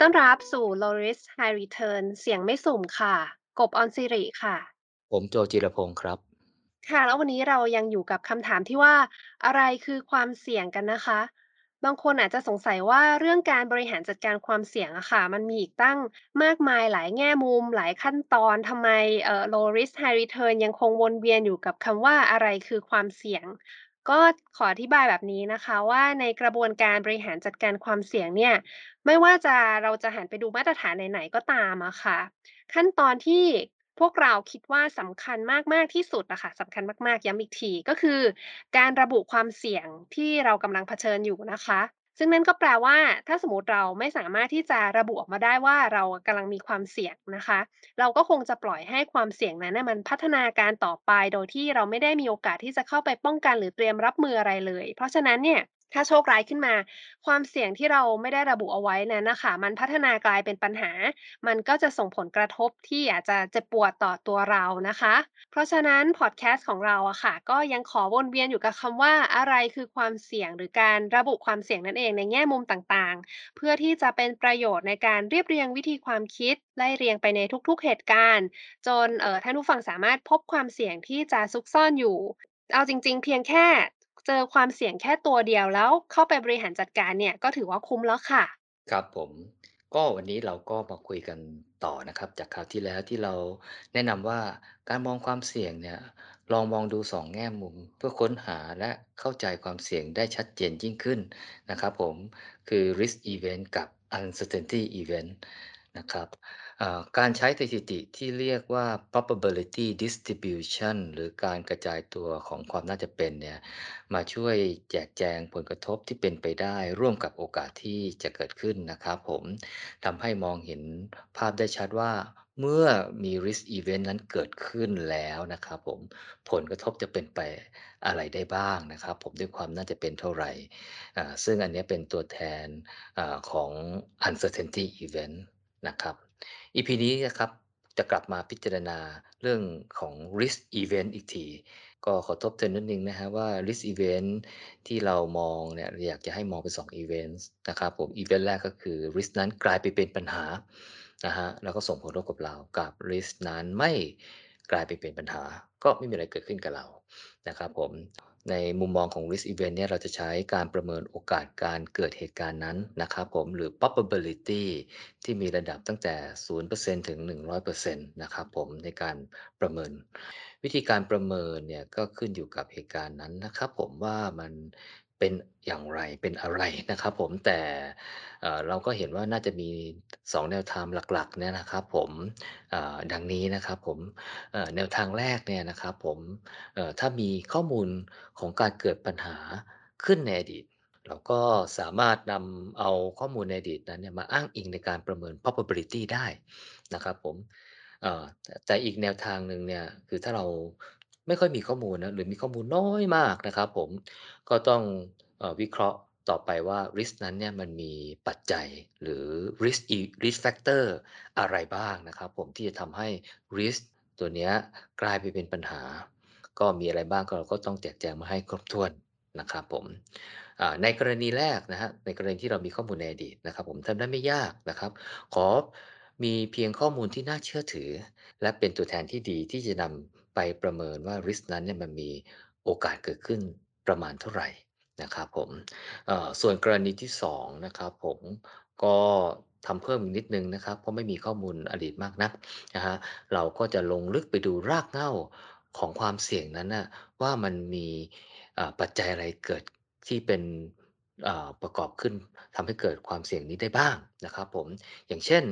ต้อนรับสู่ Loris High Return เสียงไม่สุ่มค่ะ กบออนซิริค่ะ ผมโจจิรพงศ์ครับ ค่ะ แล้ววันนี้เรายังอยู่กับคำถามที่ว่า อะไรคือความเสี่ยงกันนะคะ บางคนอาจจะสงสัยว่าเรื่องการบริหารจัดการความเสี่ยงอะค่ะ มันมีอีกตั้งมากมายหลายแง่มุม หลายขั้นตอนทำไมเอ่อ low risk high return ยังคงวนเวียนอยู่กับคำว่าอะไรคือความเสี่ยง ก็ขออธิบายแบบนี้นะคะว่าในกระบวนการบริหารจัดการความเสี่ยงเนี่ย ไม่ว่าจะเราจะหันไปดูมาตรฐานไหนๆก็ตามอะค่ะ ขั้นตอนที่พวกเราคิดว่าสำคัญมาก ๆ ที่สุดอะค่ะสำคัญมาก ๆ ย้ำอีกทีก็คือ การระบุความเสี่ยงที่เรากำลังเผชิญอยู่นะคะ ซึ่งนั่นก็แปลว่า ถ้าสมมติเราไม่สามารถที่จะระบุออกมาได้ว่าเรากำลังมีความเสี่ยงนะคะ เราก็คงจะปล่อยให้ความเสี่ยงนั้นมันพัฒนาการต่อไป โดยที่เราไม่ได้มีโอกาสที่จะเข้าไปป้องกันหรือเตรียมรับมืออะไรเลย เพราะฉะนั้นเนี่ย ถ้าโชคร้ายขึ้นมา ความเสี่ยงที่เราไม่ได้ระบุเอาไว้นั้นนะคะ มันพัฒนากลายเป็นปัญหา มันก็จะส่งผลกระทบที่อาจจะเจ็บปวดต่อตัวเรานะคะ เพราะฉะนั้นพอดแคสต์ของเราอะค่ะ ก็ยังขอวนเวียนอยู่กับคำว่าอะไรคือความเสี่ยงหรือการระบุความเสี่ยงนั่นเองในแง่มุมต่างๆ เพื่อที่จะเป็นประโยชน์ในการเรียบเรียงวิธีความคิด ไล่เรียงไปในทุกๆเหตุการณ์ จนเออท่านผู้ฟังสามารถพบความเสี่ยงที่จะซุกซ่อนอยู่เอาจริง ๆ เพียงแค่ เจอความเสี่ยงแค่ตัวเดียวแล้วเข้าไปบริหารจัดการเนี่ยก็ถือว่าคุ้มแล้วค่ะ ครับผมก็วันนี้เราก็มาคุยกันต่อนะครับ จากคราวที่แล้วที่เราแนะนำว่าการมองความเสี่ยงเนี่ยลองมองดู2แง่มุม เพื่อค้นหาและเข้าใจความเสี่ยงได้ชัดเจนยิ่งขึ้นนะครับผมคือ risk event กับ uncertainty event นะครับ อ่าการใช้สถิติที่เรียกว่า probability distribution หรือการกระจายตัวของความน่าจะเป็นเนี่ยมาช่วยแจกแจงผลกระทบที่เป็นไปได้ร่วมกับโอกาสที่จะเกิดขึ้นนะครับผมทำให้มองเห็นภาพได้ชัดว่าเมื่อมี risk event นั้นเกิดขึ้นแล้วนะครับผมผลกระทบจะเป็นไปอะไรได้บ้างนะครับ ผมด้วยความน่าจะเป็นเท่าไหร่อ่าซึ่งอันนี้เป็นตัวแทนอาของ uncertainty event นะครับ EP นี้นะครับจะกลับมาพิจารณาเรื่องของ risk event อีกที ก็ขอทบทวนนิดนึงนะฮะว่า risk event ที่เรามองเนี่ยอยากจะให้มองเป็น2 event นะครับผม event แรกก็คือ risk นั้นกลายไปเป็นปัญหานะฮะแล้วก็ส่งผลกระทบกับเรากับ risk นั้นไม่กลายไปเป็นปัญหา ก็ไม่มีอะไรเกิดขึ้นกับเรานะครับผม ในมุมมองของ risk event เนี่ยเราจะใช้การประเมินโอกาสการเกิดเหตุการณ์นั้นนะครับผมหรือ probability ที่มีระดับตั้งแต่ 0%ถึง 100%นะครับผมในการประเมินวิธีการประเมินเนี่ยก็ขึ้นอยู่กับเหตุการณ์นั้นนะครับผมว่ามันเป็นอย่างไร เป็นอะไรนะครับผม แต่ เอ่อ เราก็เห็นว่าน่าจะมี 2 แนวทางหลัก ๆ เนี่ยนะครับผม เอ่อ ดังนี้นะครับผม เอ่อ แนวทางแรกเนี่ยนะครับผม เอ่อ ถ้ามีข้อมูลของการเกิดปัญหาขึ้นในอดีต เราก็สามารถนำเอาข้อมูลในอดีตนั้นเนี่ยมาอ้างอิงในการประเมิน probability ได้นะครับผม เอ่อ แต่ แต่อีกแนวทางหนึ่งเนี่ย คือถ้าเราไม่ค่อยมีข้อมูลนะ หรือมีข้อมูลน้อยมากนะครับผม ก็ต้อง เอ่อ วิเคราะห์ต่อไปว่า risk นั้นเนี่ยมันมีปัจจัย หรือ risk e risk factor อะไรบ้างนะครับผม ที่จะทำให้ risk ตัวเนี้ยกลายไปเป็นปัญหา ก็มีอะไรบ้าง ก็เราก็ต้องแจกแจงมาให้ครบถ้วนนะครับผม อ่า ในกรณีแรกนะฮะในกรณีที่เรามีข้อมูลในอดีตนะครับผม ทำได้ไม่ยากนะครับ ขอ มีเพียงข้อมูลที่น่าเชื่อถือ และเป็นตัวแทนที่ดีที่จะนำไปประเมินว่า risk นั้นเนี่ยมันมีโอกาสเกิดขึ้นประมาณเท่าไหร่นะครับผมส่วนกรณีที่2นะครับผมก็ทำเพิ่มอีกนิดนึงนะครับเพราะไม่มีข้อมูลอดีตมากนักนะฮะเราก็จะลงลึกไปดูรากเหง้าของความเสี่ยงนั้นนะว่ามันมีปัจจัยอะไรเกิดที่เป็น ประกอบขึ้นทำให้เกิดความเสี่ยงนี้ได้บ้างนะครับผมอย่างเช่น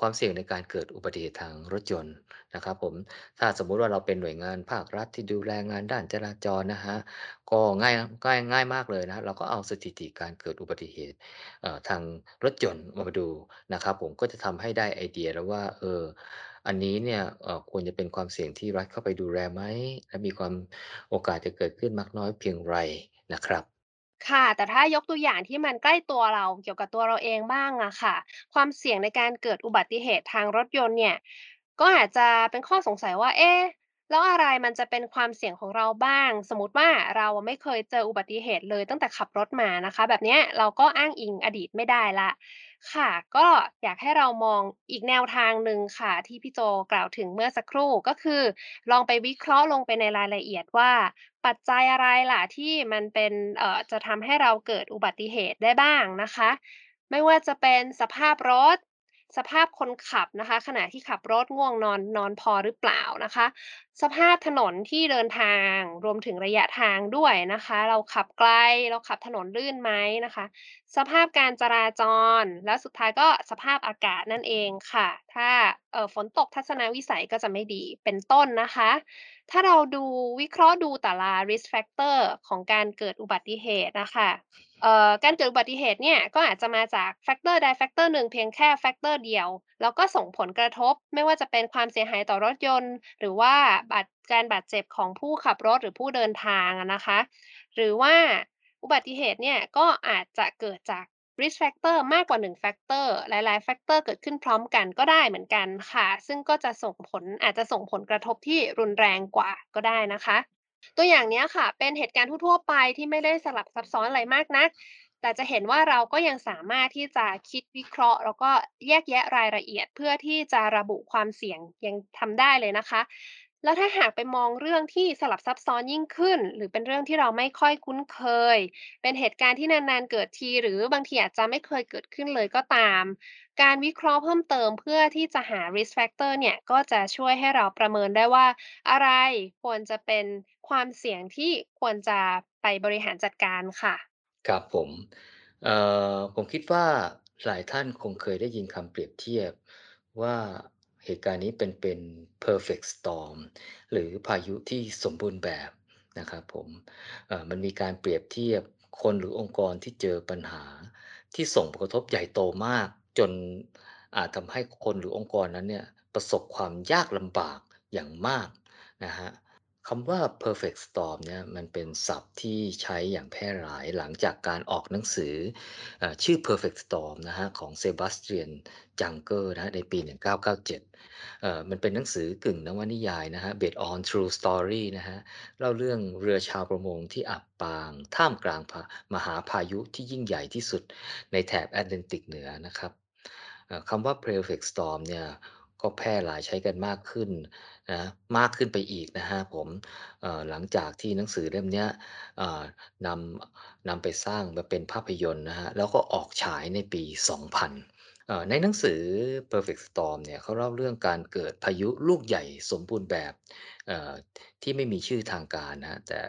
ความเสี่ยงในการเกิดอุบัติเหตุทางรถยนต์นะครับผมถ้าสมมุติว่าเราเป็นหน่วยงานภาครัฐที่ดูแลงานด้านจราจรนะคะก็ง่ายง่ายง่ายมากเลยนะเราก็เอาสถิติการเกิดอุบัติเหตุทางรถยนต์มาดูนะครับผมก็จะทำให้ได้ไอเดียแล้วว่าเอออันนี้เนี่ยควรจะเป็นความเสี่ยงที่รัฐเข้าไปดูแลไหมและมีความโอกาสจะเกิดขึ้นมากน้อยเพียงไรนะครับ ค่ะ แต่ถ้ายกตัวอย่างที่มันใกล้ตัวเราเกี่ยวกับตัวเราเองบ้างอะค่ะ ความเสี่ยงในการเกิดอุบัติเหตุทางรถยนต์เนี่ย ก็อาจจะเป็นข้อสงสัยว่า เอ๊ะ แล้วอะไรมันจะเป็นความเสี่ยงของเราบ้าง สมมติว่าเราไม่เคยเจออุบัติเหตุเลยตั้งแต่ขับรถมานะคะ แบบเนี้ยเราก็อ้างอิงอดีตไม่ได้ละ ค่ะ ก็อยากให้เรามองอีกแนวทางหนึ่งค่ะ ที่พี่โจกล่าวถึงเมื่อสักครู่ก็คือ ลองไปวิเคราะห์ลงไปในรายละเอียดว่า ปัจจัยอะไรล่ะที่มันเป็นเอ่อจะทำให้เราเกิดอุบัติเหตุได้บ้างนะคะ ไม่ว่าจะเป็นสภาพรถ สภาพคนขับนะคะ ขณะที่ขับรถง่วงนอนนอนพอหรือเปล่านะคะ สภาพถนนที่เดินทางรวมถึงระยะทางด้วยนะคะ เราขับไกลเราขับถนนลื่นไหมนะคะ สภาพการจราจร แล้วสุดท้ายก็สภาพอากาศนั่นเองค่ะ ถ้าเอ่อฝนตกทัศนวิสัยก็จะไม่ดีเป็นต้นนะคะ ถ้าเราดูวิเคราะห์ดูแต่ละ risk factor ของการเกิดอุบัติเหตุนะคะการเกิดอุบัติเหตุเนี่ยก็อาจจะมาจาก factor ใด factor หนึ่งเพียงแค่ factor เดียว แล้วก็ส่งผลกระทบไม่ว่าจะเป็นความเสียหายต่อรถยนต์ หรือว่าบาดการบาดเจ็บของผู้ขับรถหรือผู้เดินทางนะคะ หรือว่าอุบัติเหตุเนี่ยก็อาจจะเกิดจาก risk factor มากกว่า 1 factor หลาย ๆ factor เกิดขึ้นพร้อมกันก็ได้เหมือนกันค่ะ ซึ่งก็จะส่งผลอาจจะส่งผลกระทบที่รุนแรงกว่าก็ได้นะคะ ตัวอย่างนี้ค่ะ เป็นเหตุการณ์ทั่วไปที่ไม่ได้สลับซับซ้อนอะไรมากนัก แต่จะเห็นว่าเราก็ยังสามารถที่จะคิดวิเคราะห์ แล้วก็แยกแยะรายละเอียดเพื่อที่จะระบุความเสี่ยงยังทำได้เลยนะคะ แล้วถ้าหากไปมองเรื่องที่สลับซับซ้อนยิ่งขึ้น หรือเป็นเรื่องที่เราไม่ค่อยคุ้นเคย เป็นเหตุการณ์ที่นานๆเกิดที หรือบางทีอาจจะไม่เคยเกิดขึ้นเลยก็ตาม การวิเคราะห์เพิ่มเติมเพื่อที่จะหา risk factor เนี่ย ก็จะช่วยให้เราประเมินได้ว่า อะไรควรจะเป็นความเสี่ยงที่ควรจะไปบริหารจัดการค่ะ ครับผม เอ่อ ผมคิดว่าหลายท่านคงเคยได้ยินคำเปรียบเทียบว่า เหตุการณ์นี้เป็นเป็น perfect storm หรือพายุที่สมบูรณ์แบบนะครับผมมันมีการเปรียบเทียบคนหรือองค์กรที่เจอปัญหาที่ส่งผลกระทบใหญ่โตมาก จนอาจทำให้คนหรือองค์กรนั้นเนี่ยประสบความยากลำบากอย่างมากนะฮะ คำว่า perfect storm เนี่ยมันเป็นศัพท์ที่ใช้อย่างแพร่หลายหลังจากการออกหนังสืออชื่อ perfect storm นะฮะของ Sebastian Junger นะครับในปี 1997เอ่อมันเป็นหนังสือกึ่งนวนิยายนะฮะ based on true story นะฮะเล่าเรื่องเรือชาวประมงที่อับปางท่ามกลางมหาพายุที่ยิ่งใหญ่ที่สุดในแถบแอตแลนติกเหนือนะครับคำว่า perfect storm เนี่ย ก็แพร่หลายใช้กันมากขึ้นนะมากขึ้นไปอีกนะครับผมหลังจากที่หนังสือเล่มนี้นำนำไปสร้างมาเป็นภาพยนตร์นะฮะแล้วก็ออกฉายในปี 2000 ในหนังสือ Perfect Storm เนี่ยเขาเล่าเรื่องการเกิดพายุลูกใหญ่สมบูรณ์แบบที่ไม่มีชื่อทางการนะแต่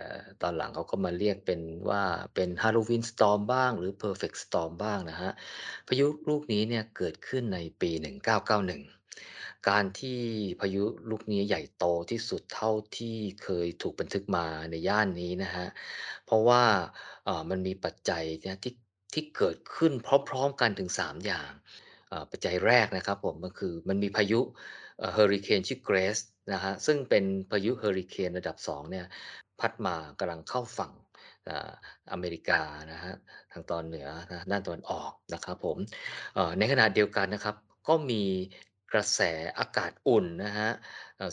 ตอนหลังเขาก็มาเรียกเป็นว่าเป็น Halloween Storm บ้าง หรือ Perfect Storm บ้างนะครับพายุลูกนี้เนี่ยเกิดขึ้นในปี 1991 การที่พายุลูกนี้ใหญ่โตที่สุดเท่าที่เคยถูกบันทึกมาในย่านนี้นะครับ เพราะว่า เอ่อ มันมีปัจจัยเนี่ยที่ ที่เกิดขึ้นพร้อม ๆ กันถึง 3 อย่าง เอ่อ ปัจจัยแรกนะครับผม ก็คือมันมีพายุ เอ่อ เฮอริเคนชื่อ Grace นะครับ ซึ่งเป็นพายุเฮอริเคนระดับ 2 เนี่ย พัดมากำลังเข้าฝั่ง อ่า อเมริกานะครับ ทางตอนเหนือนะ ด้านตะวันออกนะครับผม เอ่อ ในขณะเดียวกันนะครับ ก็มี กระแสอากาศอุ่นนะฮะ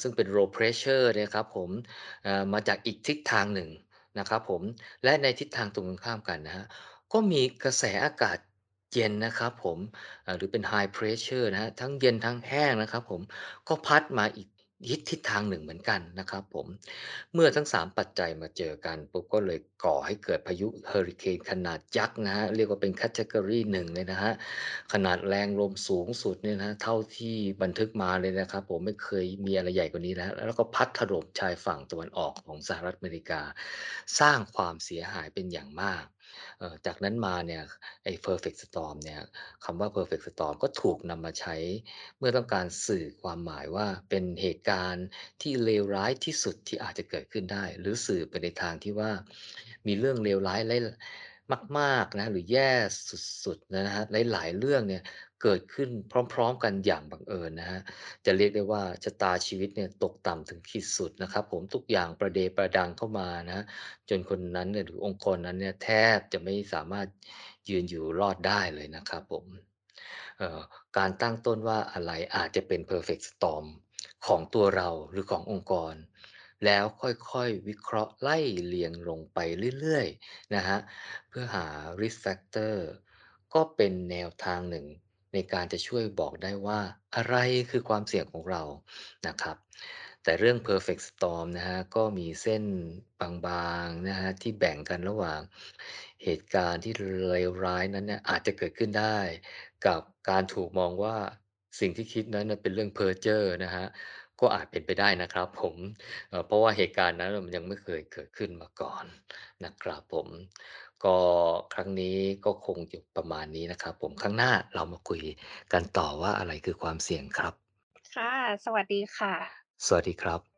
ซึ่งเป็น low pressure นะครับผมมาจากอีกทิศทางหนึ่งนะครับผมและในทิศทางตรงกันข้ามกันนะฮะก็มีกระแสอากาศเย็นนะครับผมหรือเป็น high pressure นะฮะทั้งเย็นทั้งแห้งนะครับผมก็พัดมาอีก ทิศทิศทางหนึ่งเหมือนกันนะครับผม เมื่อทั้ง 3 ปัจจัยมาเจอกันปุ๊บก็เลยก่อให้เกิดพายุเฮอริเคนขนาดยักษ์นะครับเรียกว่าเป็น Category 1เลยนะครับขนาดแรงลมสูงสุดเนี่ยนะเท่าที่บันทึกมาเลยนะครับผมไม่เคยมีอะไรใหญ่กว่านี้แล้ว แล้วก็พัดถล่มชายฝั่งตะวันออกของสหรัฐอเมริกา สร้างความเสียหายเป็นอย่างมาก เอ่อ จากนั้นมาเนี่ย ไอ้ Perfect Storm เนี่ยคำว่า Perfect Storm ก็ถูกนำมาใช้เมื่อต้องการสื่อความหมายว่า เป็นเหตุการณ์ที่เลวร้ายที่สุดที่อาจจะเกิดขึ้นได้ หรือสื่อไปในทางที่ว่า มีเรื่องเลวร้ายหลาย มาก ๆ นะ หรือแย่สุด ๆ นะครับ หลาย ๆ เรื่องเนี่ย เกิดขึ้นพร้อม ๆ กันอย่างบังเอิญนะครับจะเรียกได้ว่าชะตาชีวิตเนี่ยตกต่ำถึงขีดสุดนะครับ ผมทุกอย่างประเดประดังเข้ามานะจนคนนั้นหรือองค์กรนั้นเนี่ยแทบจะไม่สามารถยืนอยู่รอดได้เลยนะครับผมการตั้งต้นว่าอะไรอาจจะเป็น perfect storm ของตัวเราหรือขององค์กร แล้วค่อยๆ วิเคราะห์ไล่เรียงลงไปเรื่อยๆนะฮะเพื่อหา risk factor ก็เป็นแนวทางหนึ่ง ในการจะช่วยบอกได้ว่าอะไรคือความเสี่ยงของเรานะครับ แต่เรื่อง Perfect Storm นะครับก็มีเส้นบางๆนะครับที่แบ่งกันระหว่างเหตุการณ์ที่เลวร้ายนั้นเนี่ยอาจจะเกิดขึ้นได้ กับการถูกมองว่าสิ่งที่คิดนั้นเป็นเรื่องเพ้อเจ้อนะครับก็อาจเป็นไปได้นะครับผมเพราะว่าเหตุการณ์นั้นมันยังไม่เคยเกิดขึ้นมาก่อนนะครับผม ก็ครั้งนี้ก็คงจะประมาณนี้นะครับผม ครั้งหน้าเรามาคุยกันต่อว่าอะไรคือความเสี่ยงครับ ค่ะ สวัสดีค่ะ สวัสดีครับ